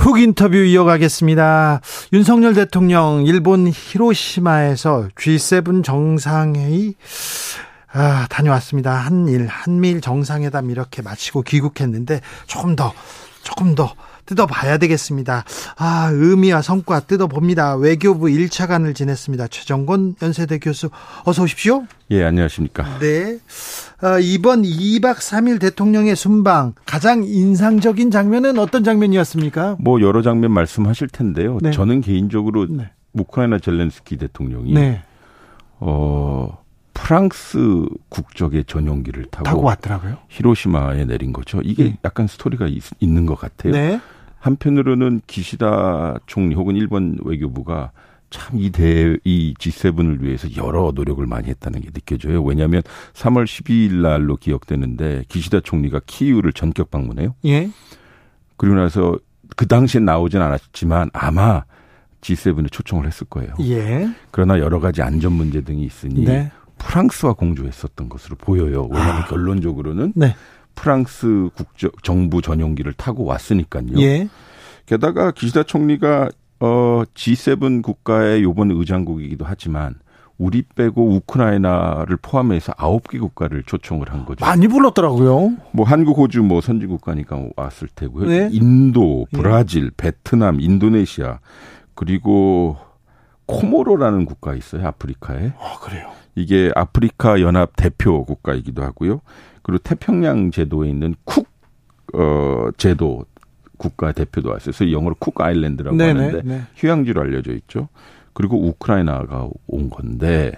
훅 인터뷰 이어가겠습니다. 윤석열 대통령 일본 히로시마에서 G7 정상회의 아, 다녀왔습니다. 한일, 한미일 정상회담 이렇게 마치고 귀국했는데 조금 더, 조금 더 뜯어봐야 되겠습니다. 아, 의미와 성과 뜯어봅니다. 외교부 1차관을 지냈습니다. 최정권 연세대 교수, 어서 오십시오. 예, 안녕하십니까. 네. 어, 이번 2박 3일 대통령의 순방 가장 인상적인 장면은 어떤 장면이었습니까? 뭐 여러 장면 말씀하실 텐데요. 네. 저는 개인적으로 네. 우크라이나 젤렌스키 대통령이 네. 어 프랑스 국적의 전용기를 타고, 타고 왔더라고요. 히로시마에 내린 거죠. 이게 네. 약간 스토리가 있, 있는 것 같아요. 네. 한편으로는 기시다 총리 혹은 일본 외교부가 참이 대, 이 G7을 위해서 여러 노력을 많이 했다는 게 느껴져요. 왜냐하면 3월 12일 날로 기억되는데 기시다 총리가 키이우를 전격 방문해요. 예. 그리고 나서 그 당시엔 나오진 않았지만 아마 G7에 초청을 했을 거예요. 예. 그러나 여러 가지 안전 문제 등이 있으니 네. 프랑스와 공조했었던 것으로 보여요. 왜냐하면 아. 결론적으로는 네. 프랑스 국적 정부 전용기를 타고 왔으니까요. 예. 게다가 기시다 총리가 어 G7 국가의 요번 의장국이기도 하지만 우리 빼고 우크라이나를 포함해서 아홉 개 국가를 초청을 한 거죠. 많이 불렀더라고요. 뭐 한국, 호주 뭐 선진 국가니까 왔을 테고요. 네. 인도, 브라질, 베트남, 인도네시아 그리고 코모로라는 국가 있어요. 아프리카에. 아, 그래요. 이게 아프리카 연합 대표 국가이기도 하고요. 그리고 태평양 제도에 있는 쿡 어, 제도 국가 대표도 왔어요. 그래서 영어로 쿡 아일랜드라고 네네. 하는데 네. 휴양지로 알려져 있죠. 그리고 우크라이나가 온 건데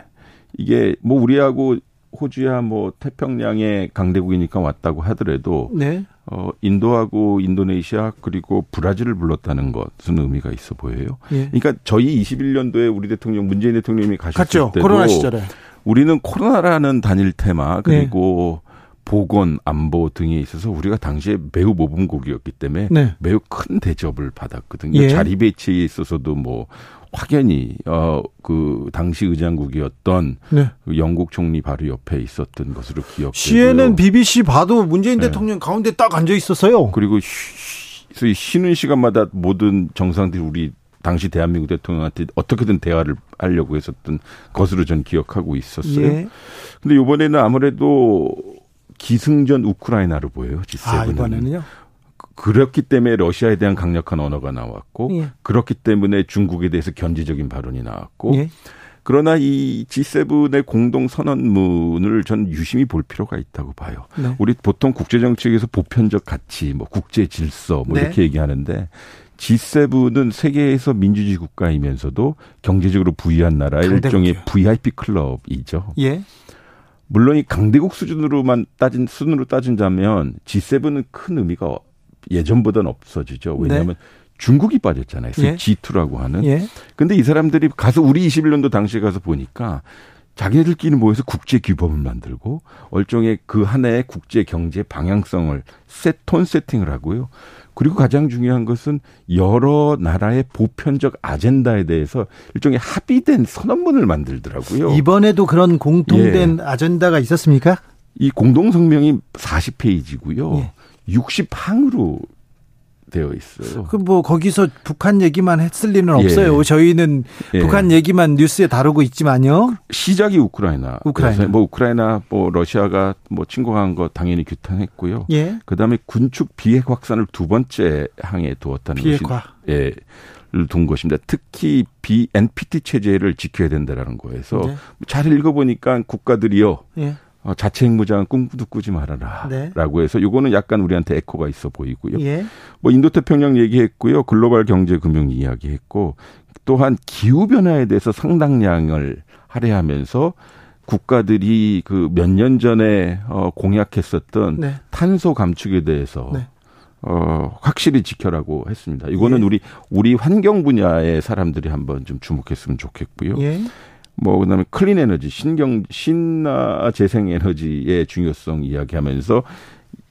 이게 뭐 우리하고 호주야 뭐 태평양의 강대국이니까 왔다고 하더라도 네. 어 인도하고 인도네시아 그리고 브라질을 불렀다는 것은 의미가 있어 보여요. 예. 그러니까 저희 21년도에 우리 대통령 문재인 대통령이 가셨을 갔죠. 때도 코로나 시절에. 우리는 코로나라는 단일 테마 네. 그리고 보건 안보 등에 있어서 우리가 당시에 매우 모범국이었기 때문에 네. 매우 큰 대접을 받았거든요. 예. 자리 배치에 있어서도 뭐 확연히 어그 당시 의장국이었던 네. 그 영국 총리 바로 옆에 있었던 것으로 기억되고요. CNN, BBC 봐도 문재인 네. 대통령 가운데 딱 앉아 있었어요. 그리고 쉬, 쉬는 시간마다 모든 정상들이 우리 당시 대한민국 대통령한테 어떻게든 대화를 하려고 했었던 것으로 전 기억하고 있었어요. 예. 근데 이번에는 아무래도 기승전 우크라이나로 보여요. G7은. 아, 이번에는요? 그렇기 때문에 러시아에 대한 강력한 언어가 나왔고 예. 그렇기 때문에 중국에 대해서 견제적인 발언이 나왔고 예. 그러나 이 G7의 공동 선언문을 전 유심히 볼 필요가 있다고 봐요. 네. 우리 보통 국제 정책에서 보편적 가치, 뭐 국제 질서 뭐 네. 이렇게 얘기하는데 G7은 세계에서 민주주의 국가이면서도 경제적으로 부유한 나라의. 일종의 VIP 클럽이죠. 예. 물론 이 강대국 수준으로만 따진 수준으로 따진다면 G7은 큰 의미가 예전보다는 없어지죠. 왜냐하면 중국이 빠졌잖아요. 네. 예. G2라고 하는. 예. 근데 이 사람들이 가서 우리 21년도 당시에 가서 보니까 자기네들끼리 모여서 국제 규범을 만들고 얼종의 그한 해의 국제 경제 방향성을 세, 톤 세팅을 하고요. 그리고 가장 중요한 것은 여러 나라의 보편적 아젠다에 대해서 일종의 합의된 선언문을 만들더라고요. 이번에도 그런 공통된 예. 아젠다가 있었습니까? 이 공동성명이 40페이지고요. 예. 60항으로 되어 있어요. 그 뭐 거기서 북한 얘기만 했을 리는 예. 없어요. 저희는 예. 북한 얘기만 뉴스에 다루고 있지만요. 시작이 우크라이나. 우크라이나. 뭐 우크라이나 뭐 러시아가 뭐 침공한 거 당연히 규탄했고요. 예. 그다음에 군축 비핵 확산을 두 번째 항에 두었다는 비핵화. 것이 예. 를둔 것입니다. 특히 비 NPT 체제를 지켜야 된다라는 거에서 네. 잘 읽어보니까 국가들이요 예. 어, 자체 핵무장은 꿈도 꾸지 말아라. 네. 라고 해서 요거는 약간 우리한테 에코가 있어 보이고요. 예. 뭐 인도태평양 얘기했고요. 글로벌 경제 금융 이야기했고 또한 기후 변화에 대해서 상당량을 할애하면서 국가들이 그 몇 년 전에 어 공약했었던 네. 탄소 감축에 대해서 네. 어, 확실히 지켜라고 했습니다. 이거는 예. 우리 우리 환경 분야의 사람들이 한번 좀 주목했으면 좋겠고요. 예. 뭐 그다음에 clean 에너지, 신경 신나 재생 에너지의 중요성 이야기하면서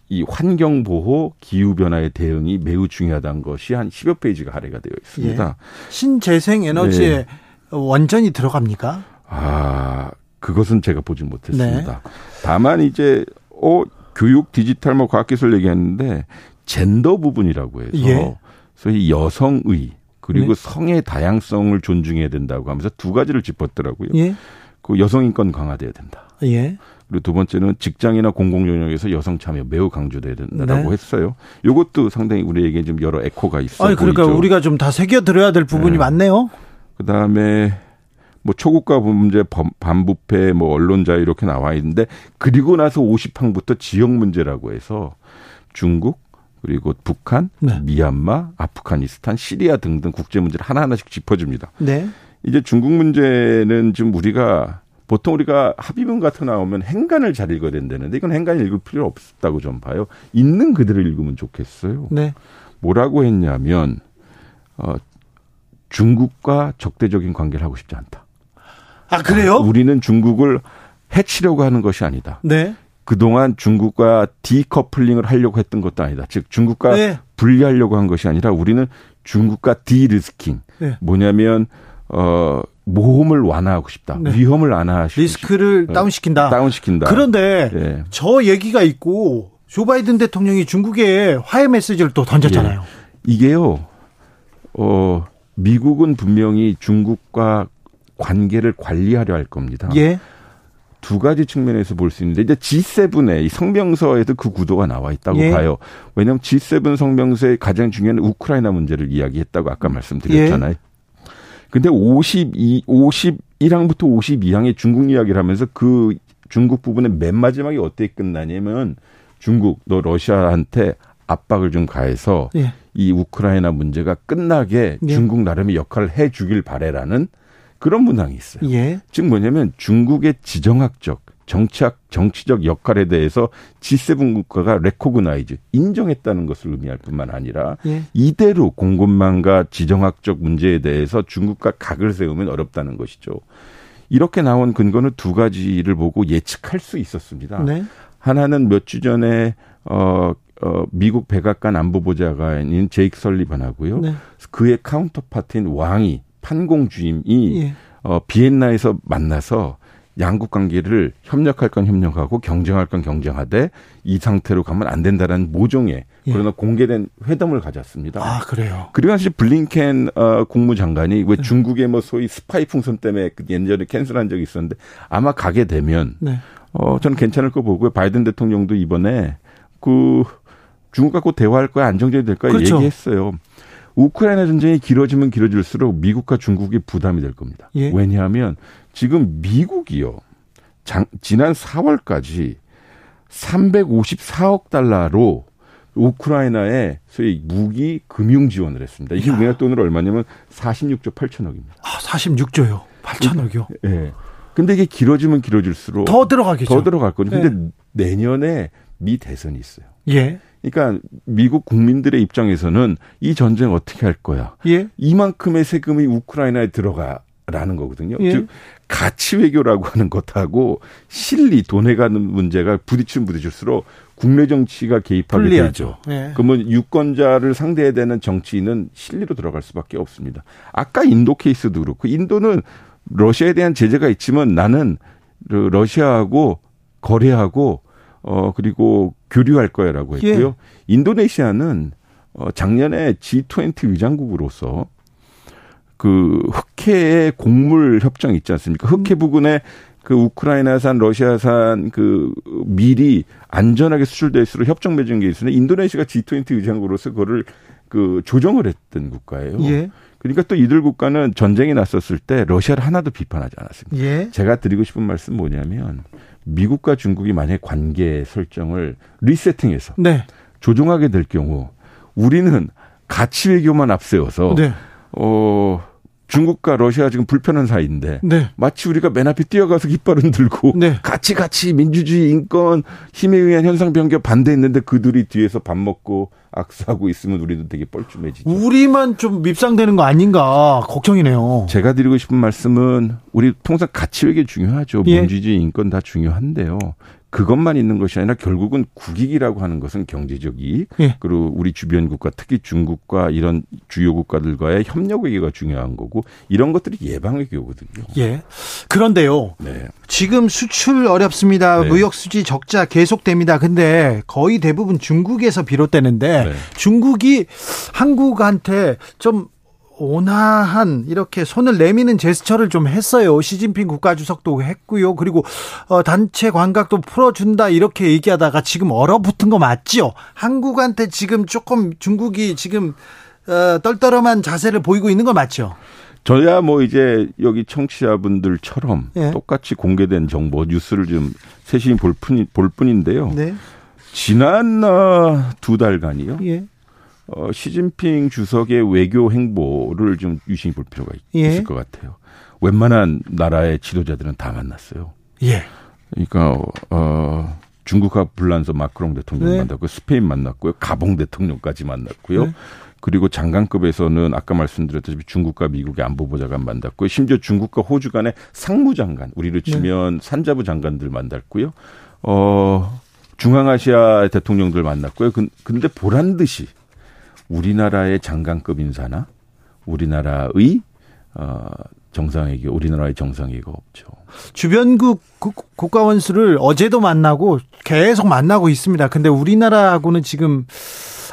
이 환경 보호, 기후 변화의 대응이 매우 중요하다는 것이 한 10여 페이지가 할애가 되어 있습니다. 신재생 에너지에 네. 원전이 들어갑니까? 아, 그것은 제가 보지 못했습니다. 네. 다만 이제 어 교육 디지털 뭐 과학기술 얘기했는데 젠더 부분이라고 해서 예. 소위 여성의 그리고 네. 성의 다양성을 존중해야 된다고 하면서 두 가지를 짚었더라고요. 예. 그 여성 인권 강화돼야 된다. 예. 그리고 두 번째는 직장이나 공공 영역에서 여성 참여 매우 강조돼야 된다라고 네. 했어요. 이것도 상당히 우리에게 좀 여러 에코가 있어 아니 그러니까 보이죠. 우리가 좀 다 새겨 들어야 될 부분이 네. 많네요. 그다음에 뭐 초국가 문제, 범- 반부패, 뭐 언론 자유 이렇게 나와 있는데 그리고 나서 50항부터 지역 문제라고 해서 중국 그리고 북한, 네. 미얀마, 아프가니스탄, 시리아 등등 국제 문제를 하나하나씩 짚어줍니다. 네. 이제 중국 문제는 지금 우리가 보통 우리가 합의문 같은 거 나오면 행간을 잘 읽어야 된다는데 이건 행간을 읽을 필요 없다고 좀 봐요. 있는 그대로 읽으면 좋겠어요. 네. 뭐라고 했냐면 어, 중국과 적대적인 관계를 하고 싶지 않다. 아 그래요? 우리는 중국을 해치려고 하는 것이 아니다. 네. 그동안 중국과 decoupling을 하려고 했던 것도 아니다. 즉 중국과 네. 분리하려고 한 것이 아니라 우리는 중국과 de-risking. 네. 뭐냐면 어 모험을 완화하고 싶다. 네. 위험을 완화시키고 리스크를 어, 다운시킨다. 다운시킨다. 그런데 예. 저 얘기가 있고 조 바이든 대통령이 중국에 화해 메시지를 또 던졌잖아요. 이게요. 어 미국은 분명히 중국과 관계를 관리하려 할 겁니다. 예. 두 가지 측면에서 볼 수 있는데 이제 G7의 이 성명서에도 그 구도가 나와 있다고 예. 봐요. 왜냐하면 G7 성명서의 가장 중요한 우크라이나 문제를 이야기했다고 아까 말씀드렸잖아요. 근데 52, 51항부터 52항의 중국 이야기를 하면서 그 중국 부분의 맨 마지막에 어떻게 끝나냐면 중국 너 러시아한테 압박을 좀 가해서 예. 이 우크라이나 문제가 끝나게 예. 중국 나름의 역할을 해 주길 바래라는 그런 문항이 있어요. 예. 즉 뭐냐면 중국의 지정학적, 정치학, 정치적 역할에 대해서 G7 국가가 recognize, 인정했다는 것을 의미할 뿐만 아니라 예. 이대로 공급망과 지정학적 문제에 대해서 중국과 각을 세우면 어렵다는 것이죠. 이렇게 나온 근거는 두 가지를 보고 예측할 수 있었습니다. 네. 하나는 몇 주 전에 어, 어, 미국 백악관 안보보좌관인 제이크 설리반하고요. 네. 그의 카운터파트인 왕이 판공 주임이 예. 어, 비엔나에서 만나서 양국 관계를 협력할 건 협력하고 경쟁할 건 경쟁하되 이 상태로 가면 안 된다라는 모종의 예. 그러나 공개된 회담을 가졌습니다. 아 그래요. 그리고 사실 블링컨 어, 국무장관이 네. 왜 중국의 뭐 소위 스파이 풍선 때문에 그 예전에 cancel한 적이 있었는데 아마 가게 되면 네. 어 저는 괜찮을 거 보고요. 바이든 대통령도 이번에 그 중국 갖고 대화할 거야 안정적이 될 거야 그렇죠. 얘기했어요. 우크라이나 전쟁이 길어지면 길어질수록 미국과 중국이 부담이 될 겁니다. 예. 왜냐하면 지금 미국이요. 장, 지난 4월까지 354억 달러로 우크라이나에 소위 무기 금융 지원을 했습니다. 이게 야. 우리나라 돈으로 얼마냐면 46조 8천억입니다. 아 46조요. 8천억이요. 예. 근데 이게 길어지면 길어질수록 더 들어가겠죠. 더 들어갈 거죠. 네. 근데 내년에 미 대선이 있어요. 예. 그러니까 미국 국민들의 입장에서는 이 전쟁 어떻게 할 거야? 예. 이만큼의 세금이 우크라이나에 들어가 라는 거거든요. 예. 즉 가치 외교라고 하는 것하고 실리 돈에 가는 문제가 부딪히면 부딪힐수록 국내 정치가 개입하게 불리하죠. 되죠. 예. 그러면 유권자를 상대해야 되는 정치인은 실리로 들어갈 수밖에 없습니다. 아까 인도 케이스도 그렇고 인도는 러시아에 대한 제재가 있지만 나는 그 러시아하고 거래하고 어 그리고 교류할 거야라고 예. 했고요. 인도네시아는 어 작년에 G20 의장국으로서 그 흑해의 곡물 협정 있지 않습니까? 흑해 부근에 그 우크라이나산, 러시아산 그 밀이 안전하게 수출될 수록 협정 맺은 게 있으나 인도네시아가 G20 의장국으로서 그거를 그 조정을 했던 국가예요. 예. 그러니까 또 이들 국가는 전쟁이 났었을 때 러시아를 하나도 비판하지 않았습니다. 예. 제가 드리고 싶은 말씀 뭐냐면 미국과 중국이 만약 관계 설정을 리세팅해서 네. 조정하게 될 경우 우리는 가치 외교만 앞세워서 네. 어 중국과 러시아 지금 불편한 사이인데 네. 마치 우리가 맨 앞에 뛰어가서 깃발은 들고 네. 같이 같이 민주주의 인권 힘에 의한 현상 변경 반대했는데 그들이 뒤에서 밥 먹고 악수하고 있으면 우리도 되게 뻘쭘해지죠. 우리만 좀 밉상되는 거 아닌가 걱정이네요. 제가 드리고 싶은 말씀은 우리 통상 가치 외교 중요하죠. 예. 민주주의 인권 다 중요한데요. 그것만 있는 것이 아니라 결국은 국익이라고 하는 것은 경제적 이익 예. 그리고 우리 주변 국가 특히 중국과 이런 주요 국가들과의 협력 외교가 중요한 거고 이런 것들이 예방 외교거든요. 예. 그런데요. 네. 지금 수출 어렵습니다. 네. 무역 수지 적자 계속됩니다. 근데 거의 대부분 중국에서 비롯되는데 네. 중국이 한국한테 좀 온화한 이렇게 손을 내미는 제스처를 좀 했어요. 시진핑 국가주석도 했고요. 그리고 어, 단체 관각도 풀어준다 이렇게 얘기하다가 지금 얼어붙은 거 맞죠? 한국한테 지금 조금 중국이 지금 어, 떨떠름한 자세를 보이고 있는 거 맞죠? 저야 뭐 이제 여기 청취자분들처럼 예. 똑같이 공개된 정보 뉴스를 좀 세심히 볼, 뿐, 볼 뿐인데요. 네. 지난 어, 두 달간이요. 예. 어, 시진핑 주석의 외교 행보를 좀 유심히 볼 필요가 있, 예. 을것 같아요. 웬만한 나라의 지도자들은 다 만났어요. 예. 그러니까 어, 중국과 불란서 마크롱 대통령 네. 만났고 스페인 만났고요. 가봉 대통령까지 만났고요. 네. 그리고 장관급에서는 아까 말씀드렸다시피 중국과 미국의 안보보좌관 만났고요. 심지어 중국과 호주 간의 상무장관, 우리로 네. 치면 산자부 장관들 만났고요. 어, 중앙아시아 대통령들 만났고요. 근- 근데 보란 듯이 우리나라의 장관급 인사나 우리나라의 어, 정상회교, 우리나라의 정상회가 없죠. 주변국 국- 국가원 수를 어제도 만나고 계속 만나고 있습니다. 근데 우리나라하고는 지금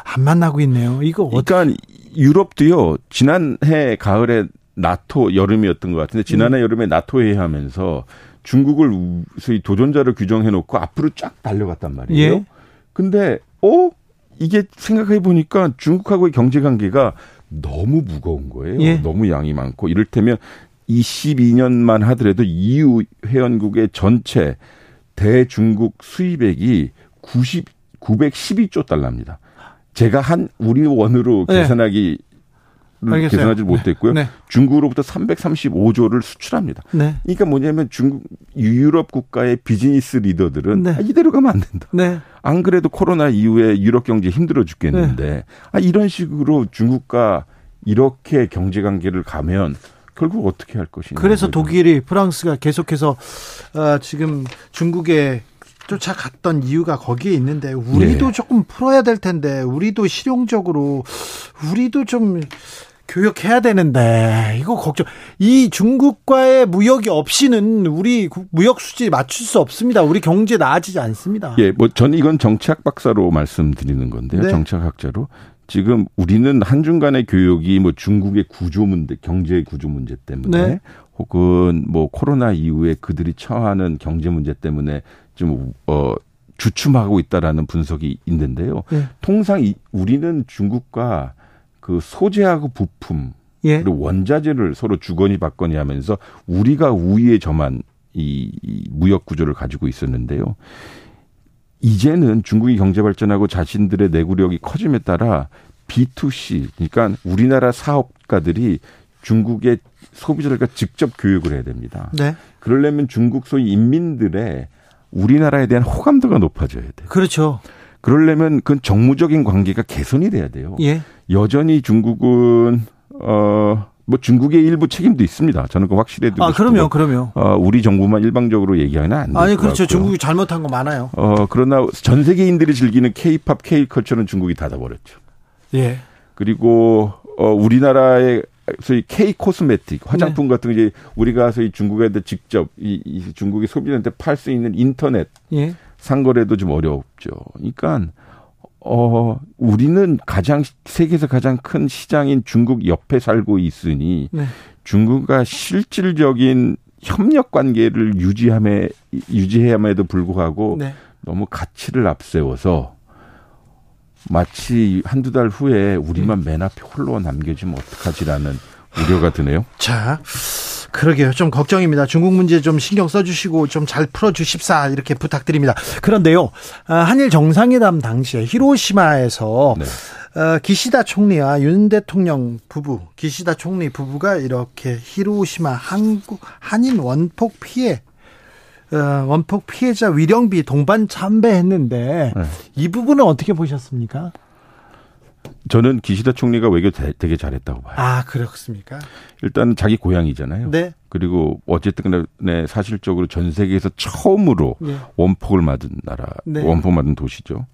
안 만나고 있네요. 이거 그러니까 유럽도요. 지난해 가을에 나토 여름이었던 것 같은데 음. 지난해 여름에 나토 회의하면서 중국을 소위 도전자로 규정해 놓고 앞으로 쫙 달려갔단 말이에요. 예. 근데 어 이게 생각해 보니까 중국하고의 경제 관계가 너무 무거운 거예요. 예. 너무 양이 많고 이를테면 22년만 하더라도 EU 회원국의 전체 대중국 수입액이 90 912조 달러입니다. 제가 한 우리 원으로 네. 계산하기 알겠어요. 계산하지 못했고요. 네. 중국으로부터 335조를 수출합니다. 네. 그러니까 뭐냐면 중국 유럽 국가의 비즈니스 리더들은 네. 아, 이대로 가면 안 된다. 네. 안 그래도 코로나 이후에 유럽 경제 힘들어 죽겠는데 네. 아, 이런 식으로 중국과 이렇게 경제 관계를 가면 결국 어떻게 할 것이냐. 그래서 이거죠. 독일이 프랑스가 계속해서 어, 지금 중국에 쫓아갔던 이유가 거기에 있는데 우리도 네. 조금 풀어야 될 텐데 우리도 실용적으로 우리도 좀 교역해야 되는데 이거 걱정. 이 중국과의 무역이 없이는 우리 국- 무역 수지 맞출 수 없습니다. 우리 경제 나아지지 않습니다. 예, 뭐 저는 이건 정치학 박사로 말씀드리는 건데요. 네. 정치학학자로 지금 우리는 한중 간의 교역이 뭐 중국의 구조 문제, 경제 구조 문제 때문에 네. 혹은 뭐 코로나 이후에 그들이 처하는 경제 문제 때문에 좀 어, 주춤하고 있다라는 분석이 있는데요. 예. 통상 이, 우리는 중국과 그 소재하고 부품 예. 그리고 원자재를 서로 주거니 받거니 하면서 우리가 우위에 점한 이, 이 무역 구조를 가지고 있었는데요. 이제는 중국이 경제 발전하고 자신들의 내구력이 커짐에 따라 B2C 그러니까 우리나라 사업가들이 중국의 소비자들과 직접 교육을 해야 됩니다. 네. 그러려면 중국 소위 인민들의 우리나라에 대한 호감도가 높아져야 돼요. 그렇죠. 그러려면 그 정무적인 관계가 개선이 돼야 돼요. 예. 여전히 중국은 어 뭐 중국의 일부 책임도 있습니다. 저는 그 확실해 두고 아, 그럼요. 그럼요. 어 우리 정부만 일방적으로 얘기하면 안 돼요. 아니 그렇죠. 중국이 잘못한 거 많아요. 어 그러나 전 세계인들이 즐기는 K-팝, K-컬처는 중국이 닫아버렸죠. 예. 그리고 어 우리나라의 소위 K 코스메틱 화장품 네. 같은 게 이제 우리가 소위 중국에도 직접 이, 이 중국의 소비자한테 팔 수 있는 인터넷 예. 상거래도 좀 어렵죠. 그러니까 어 우리는 가장 세계에서 가장 큰 시장인 중국 옆에 살고 있으니 네. 중국과 실질적인 협력 관계를 유지함에 유지해야함에도 불구하고 네. 너무 가치를 앞세워서 마치 한두 달 후에 우리만 맨 앞에 홀로 남겨지면 어떡하지라는 우려가 드네요. 자, 그러게요. 좀 걱정입니다. 중국 문제 좀 신경 써주시고 좀 잘 풀어주십사 이렇게 부탁드립니다. 그런데요, 아, 한일 정상회담 당시에 히로시마에서 네. 어, 기시다 총리와 윤 대통령 부부, 기시다 총리 부부가 이렇게 히로시마 한국 한인 원폭 피해 어, 원폭 피해자 위령비 동반 참배했는데 네. 이 부분은 어떻게 보셨습니까? 저는 기시다 총리가 외교 되게 잘했다고 봐요. 아, 그렇습니까? 일단 자기 고향이잖아요. 네. 그리고 어쨌든 간에 사실적으로 전 세계에서 처음으로 네. 원폭을 맞은 나라, 네. 원폭 맞은 도시죠.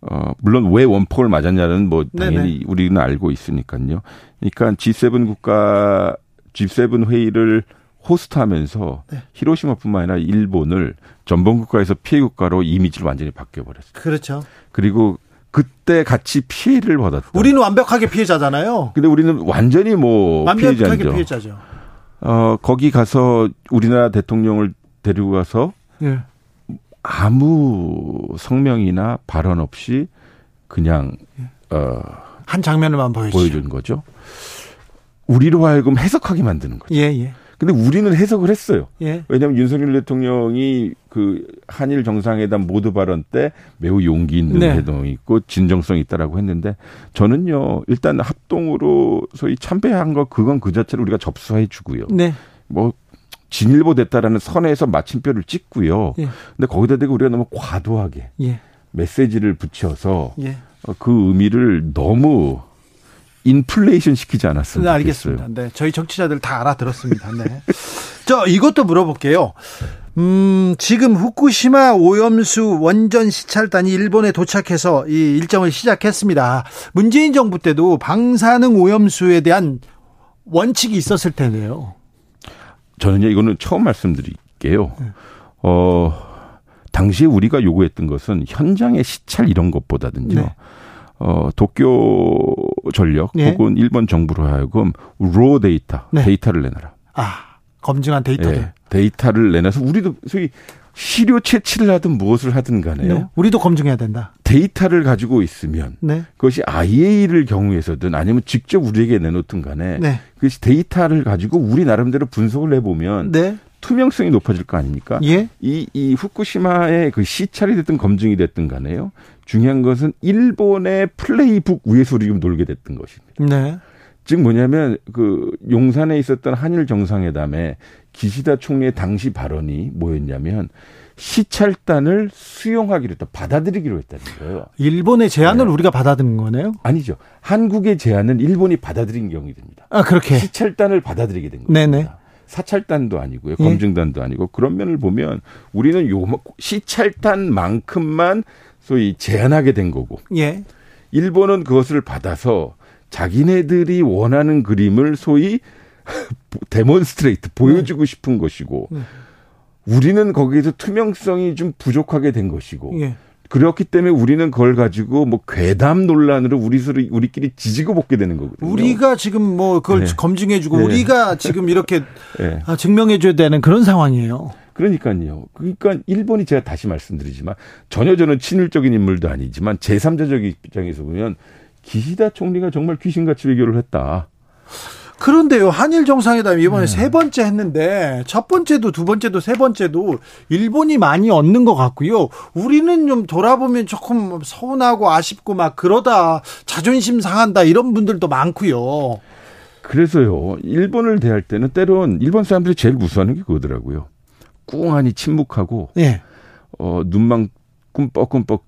어, 물론 왜 원폭을 맞았냐는 뭐 당연히 네네. 우리는 알고 있으니까요. 그러니까 G7 국가 G7 회의를 호스트하면서 네. 히로시마뿐만 아니라 일본을 전범 국가에서 피해 국가로 이미지를 완전히 바뀌어 버렸어요. 그렇죠. 그리고 그때 같이 피해를 받았다. 우리는 완벽하게 피해자잖아요. 근데 우리는 완전히 뭐 완벽하게 피해자죠. 피해자죠. 어 거기 가서 우리나라 대통령을 데리고 가서 예. 아무 성명이나 발언 없이 그냥 어한 장면을만 보여준 거죠. 우리로 하여금 해석하게 만드는 거죠. 예, 예. 근데 우리는 해석을 했어요. 예. 왜냐하면 윤석열 대통령이 그 한일 정상회담 모두 발언 때 매우 용기 있는 네. 해동이 있고 진정성이 있다라고 했는데 저는요 일단 합동으로 소위 참배한 거 그건 그 자체로 우리가 접수해 주고요. 네. 뭐 진일보 됐다라는 선에서 마침표를 찍고요. 예. 근데 거기다 대고 우리가 너무 과도하게 예. 메시지를 붙여서 예. 어, 그 의미를 너무 인플레이션 시키지 않았으면 네, 알겠습니다. 네, 저희 정치자들 다 알아들었습니다. 네. 저 이것도 물어볼게요. 음, 지금 후쿠시마 오염수 원전 시찰단이 일본에 도착해서 이 일정을 시작했습니다. 문재인 정부 때도 방사능 오염수에 대한 원칙이 있었을 텐데요. 저는요, 이거는 처음 말씀드릴게요. 네. 어, 당시에 우리가 요구했던 것은 현장의 시찰 이런 것보다는요. 네. 어, 도쿄 전력 네. 혹은 일본 정부로 하여금 raw 데이터, 네. 데이터를 내놔라. 아, 검증한 데이터를. 네, 데이터를 내놔서 우리도 소위 시료 채취를 하든 무엇을 하든 간에요. 네. 우리도 검증해야 된다. 데이터를 가지고 있으면 네. 그것이 IAEA를 경우에서든 아니면 직접 우리에게 내놓든 간에 네. 그것이 데이터를 가지고 우리 나름대로 분석을 해보면 네. 투명성이 높아질 거 아닙니까? 예? 이, 이 후쿠시마의 그 시찰이 됐든 검증이 됐든 간에요. 중요한 것은 일본의 플레이북 위에서 지금 놀게 됐던 것입니다. 네. 즉 뭐냐면 그 용산에 있었던 한일 정상회담에 기시다 총리의 당시 발언이 뭐였냐면 시찰단을 수용하기로 했다. 받아들이기로 했다는 거예요. 일본의 제안을 네. 우리가 받아들인 거네요? 아니죠. 한국의 제안은 일본이 받아들인 경우이 됩니다. 아, 그렇게. 시찰단을 받아들이게 된 겁니다. 네네. 사찰단도 아니고요. 예. 검증단도 아니고 그런 면을 보면 우리는 요 시찰단만큼만 소위 제한하게 된 거고. 예. 일본은 그것을 받아서 자기네들이 원하는 그림을 소위 데몬스트레이트 보여주고 네. 싶은 것이고 네. 우리는 거기에서 투명성이 좀 부족하게 된 것이고 예. 그렇기 때문에 우리는 그걸 가지고 뭐 괴담 논란으로 우리 서로 우리끼리 지지고 볶게 되는 거거든요. 우리가 지금 뭐 그걸 네. 검증해주고 네. 우리가 지금 이렇게 네. 증명해줘야 되는 그런 상황이에요. 그러니까요. 그러니까 일본이 제가 다시 말씀드리지만 전혀 저는 친일적인 인물도 아니지만 제3자적 입장에서 보면 기시다 총리가 정말 귀신같이 외교를 했다. 그런데요, 한일 정상회담 이번에 네. 세 번째 했는데 첫 번째도 두 번째도 세 번째도 일본이 많이 얻는 것 같고요. 우리는 좀 돌아보면 조금 서운하고 아쉽고 막 그러다 자존심 상한다 이런 분들도 많고요. 그래서요, 일본을 대할 때는 때론 일본 사람들이 제일 무서워하는 게 그거더라고요. 꿍하니 침묵하고 예. 어 눈만 꿈뻑꿈뻑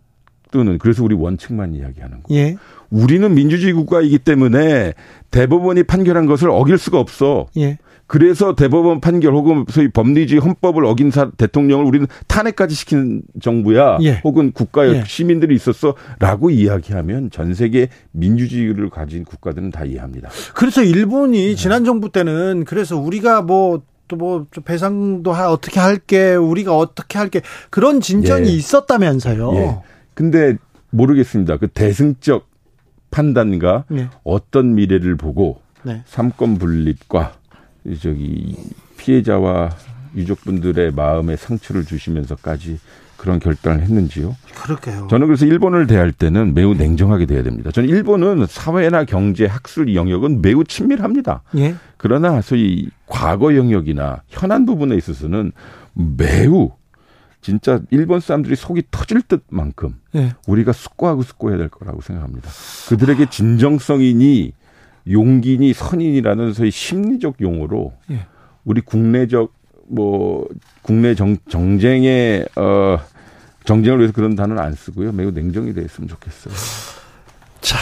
뜨는 그래서 우리 원칙만 이야기하는 거예요. 예. 우리는 민주주의 국가이기 때문에 대법원이 판결한 것을 어길 수가 없어. 예. 그래서 대법원 판결 혹은 소위 법리주의 헌법을 어긴 사, 대통령을 우리는 탄핵까지 시킨 정부야. 예. 혹은 국가의 예. 시민들이 있었어라고 이야기하면 전 세계 민주주의를 가진 국가들은 다 이해합니다. 그래서 일본이 네. 지난 정부 때는 그래서 우리가 뭐 또 뭐 배상도 하, 어떻게 할게 우리가 어떻게 할게 그런 진전이 예. 있었다면서요. 예. 근데 모르겠습니다. 그 대승적 판단과 네. 어떤 미래를 보고 네. 삼권 분립과 저기 피해자와 유족분들의 마음에 상처를 주시면서까지 그런 결단을 했는지요? 그렇게요. 저는 그래서 일본을 대할 때는 매우 냉정하게 돼야 됩니다. 저는 일본은 사회나 경제, 학술 영역은 매우 친밀합니다. 예. 그러나 소위 과거 영역이나 현안 부분에 있어서는 매우 진짜 일본 사람들이 속이 터질 듯만큼 예. 우리가 숙고하고 숙고해야 될 거라고 생각합니다. 그들에게 진정성이니 용기니 선인이라는 소위 심리적 용어로 예. 우리 국내적 뭐 국내 정, 정쟁의 어 정쟁을 위해서 그런 단어는 안 쓰고요. 매우 냉정히 됐으면 좋겠어요. 자,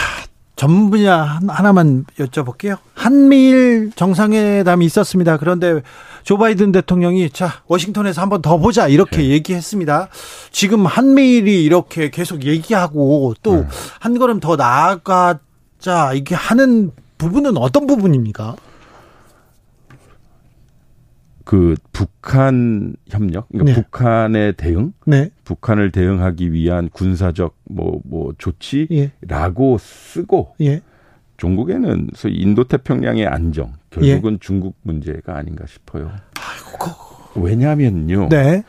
전 분야 한- 하나만 여쭤볼게요. 한미일 정상회담이 있었습니다. 그런데 조 바이든 대통령이 자, 워싱턴에서 한번 더 보자 이렇게 네. 얘기했습니다. 지금 한미일이 이렇게 계속 얘기하고 또 네. 한 걸음 더 나아가자 이게 하는 부분은 어떤 부분입니까? 그 북한 협력, 그러니까 네. 북한의 대응, 네. 북한을 대응하기 위한 군사적 뭐뭐 예. 조치라고 쓰고 예. 중국에는 소위 인도 태평양의 안정 결국은 중국 문제가 아닌가 싶어요. 왜냐하면요. 네.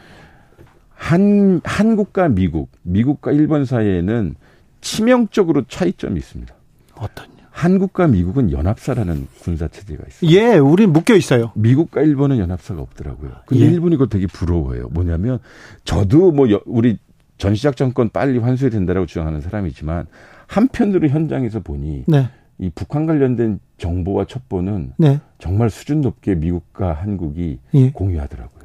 한 한국과 미국, 미국과 일본 사이에는 치명적으로 차이점이 있습니다. 어떤요? 한국과 미국은 연합사라는 군사 체제가 있어요. 예, 우린 묶여 있어요. 미국과 일본은 연합사가 없더라고요. 근데 예. 일본이 그걸 되게 부러워해요. 뭐냐면 저도 뭐 여- 우리 전시작 정권 빨리 환수해야 된다라고 주장하는 사람이지만 한편으로 현장에서 보니 네. 이 북한 관련된 정보와 첩보는 네. 정말 수준 높게 미국과 한국이 예. 공유하더라고요.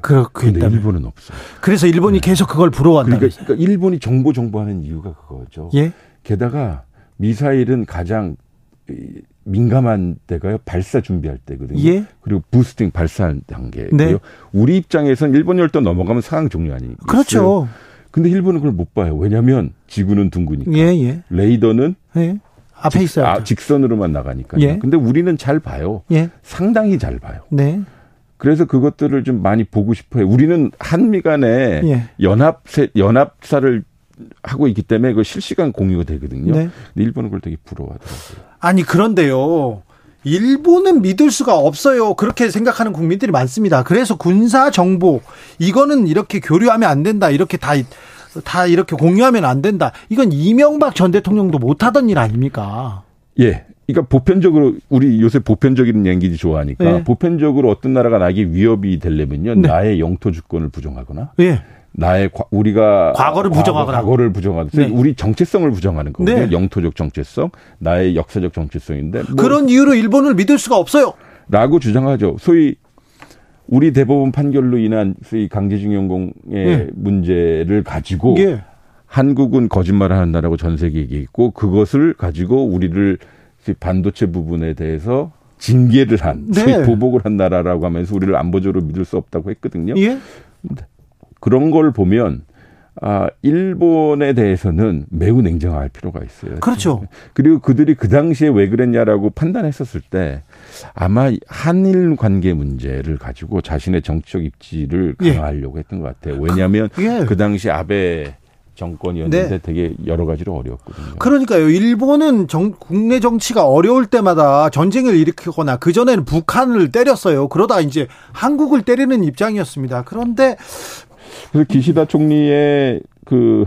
있다면. 일본은 없어요. 그래서 일본이 계속 그걸 부러워한다. 그러니까, 그러니까 일본이 정보 정보하는 이유가 그거죠. 예. 게다가 미사일은 가장 이, 민감한 때가요 발사 준비할 때거든요. 예. 그리고 부스팅 발사한 단계고요. 네. 우리 입장에서는 일본 열도 넘어가면 상황 종료 아니. 그렇죠. 근데 일본은 그걸 못 봐요. 왜냐하면 지구는 둥그니까. 예, 예. 레이더는 예. 앞에 직, 있어요. 아, 직선으로만 나가니까요. 예. 근데 우리는 잘 봐요. 예. 상당히 잘 봐요. 네. 그래서 그것들을 좀 많이 보고 싶어요. 우리는 한미 간에 예. 연합 연합사를 하고 있기 때문에 그 실시간 공유가 되거든요. 네. 근데 일본은 그걸 되게 부러워하더라고요. 아니 그런데요. 일본은 믿을 수가 없어요. 그렇게 생각하는 국민들이 많습니다. 그래서 군사 정보 이거는 이렇게 교류하면 안 된다. 이렇게 다 다 이렇게 공유하면 안 된다. 이건 이명박 전 대통령도 못하던 일 아닙니까? 예. 그러니까 보편적으로 우리 요새 보편적인 얘기 좋아하니까 네. 보편적으로 어떤 나라가 나에게 위협이 되려면요. 네. 나의 영토 주권을 부정하거나 예. 나의 과- 우리가 과거를 부정하거나. 과거를 부정하거나 네. 우리 정체성을 부정하는 거거든요. 네. 영토적 정체성, 나의 역사적 정체성인데 뭐 그런 이유로 일본을 믿을 수가 없어요. 라고 주장하죠. 소위 우리 대법원 판결로 인한 소위 강제징용공의 예. 문제를 가지고 예. 한국은 거짓말을 하는 나라고 전 세계에 얘기했고 그것을 가지고 우리를 소위 반도체 부분에 대해서 징계를 한, 네. 소위 보복을 한 나라라고 하면서 우리를 안보적으로 믿을 수 없다고 했거든요. 예. 그런 걸 보면 아, 일본에 대해서는 매우 냉정할 필요가 있어요. 그렇죠. 그리고 그들이 그 당시에 왜 그랬냐라고 판단했었을 때 아마 한일 관계 문제를 가지고 자신의 정치적 입지를 예. 강화하려고 했던 것 같아요. 왜냐하면 예. 그 당시 아베 정권이었는데 네. 되게 여러 가지로 어려웠거든요. 그러니까요. 일본은 정- 국내 정치가 어려울 때마다 전쟁을 일으키거나 그 전에는 북한을 때렸어요. 그러다 이제 한국을 때리는 입장이었습니다. 그런데 그래서 기시다 총리의 그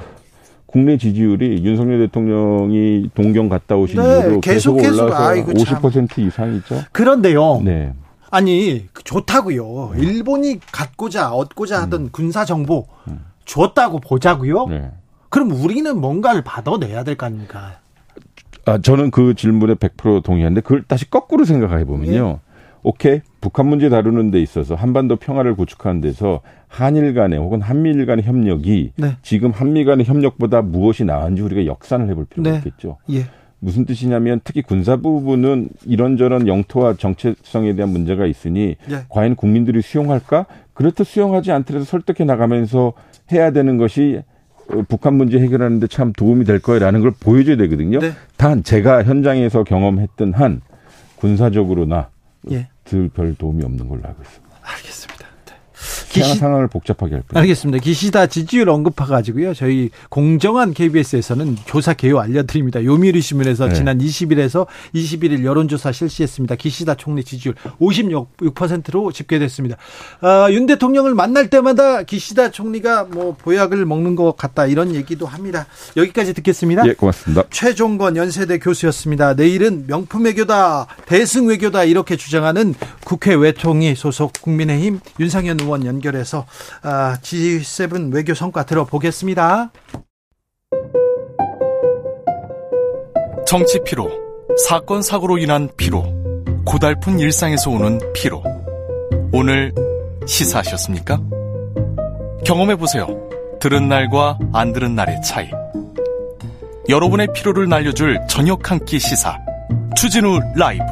국내 지지율이 윤석열 대통령이 동경 갔다 오신 네, 이후로 계속, 올라서 아이고, 참. 50% 이상이죠. 그런데요. 네. 아니 좋다고요. 일본이 갖고자 얻고자 하던 군사 정보 줬다고 보자고요. 음. 네. 그럼 우리는 뭔가를 받아내야 될 거 아닙니까? 아, 저는 그 질문에 100% 동의하는데 그걸 다시 거꾸로 생각해 보면요. 예. 오케이. 북한 문제 다루는 데 있어서 한반도 평화를 구축하는 데서 한일 간의 혹은 한미일 간의 협력이 네. 지금 한미 간의 협력보다 무엇이 나은지 우리가 역산을 해볼 필요가 네. 있겠죠. 예. 무슨 뜻이냐면 특히 군사 부분은 이런저런 영토와 정체성에 대한 문제가 있으니 예. 과연 국민들이 수용할까? 그렇다 수용하지 않더라도 설득해 나가면서 해야 되는 것이 어, 북한 문제 해결하는데 참 도움이 될 거라는 걸 보여줘야 되거든요. 네. 단 제가 현장에서 경험했던 한 군사적으로나 예. 들별 도움이 없는 걸로 알고 있습니다. 알겠습니다. 네. 기시... 기시- 상황을 복잡하게 할 뿐. 알겠습니다. 기시다 지지율 언급해가지고요. 저희 공정한 KBS에서는 조사 개요 알려드립니다. 요미우리 신문에서 네. 지난 20일에서 21일 여론조사 실시했습니다. 기시다 총리 지지율 56%로 집계됐습니다. 아, 윤 대통령을 만날 때마다 기시다 총리가 뭐 보약을 먹는 것 같다 이런 얘기도 합니다. 여기까지 듣겠습니다. 예, 고맙습니다. 최종건 연세대 교수였습니다. 내일은 명품 외교다, 대승 외교다 이렇게 주장하는 국회 외통위 소속 국민의힘 윤상현 의원 연 연결해서 아, G7 외교 성과 들어보겠습니다. 정치 피로, 사건 사고로 인한 피로, 고달픈 일상에서 오는 피로. 오늘 시사하셨습니까? 경험해 보세요. 들은 날과 안 들은 날의 차이. 여러분의 피로를 날려줄 저녁 한 끼 시사. 추진우 라이브.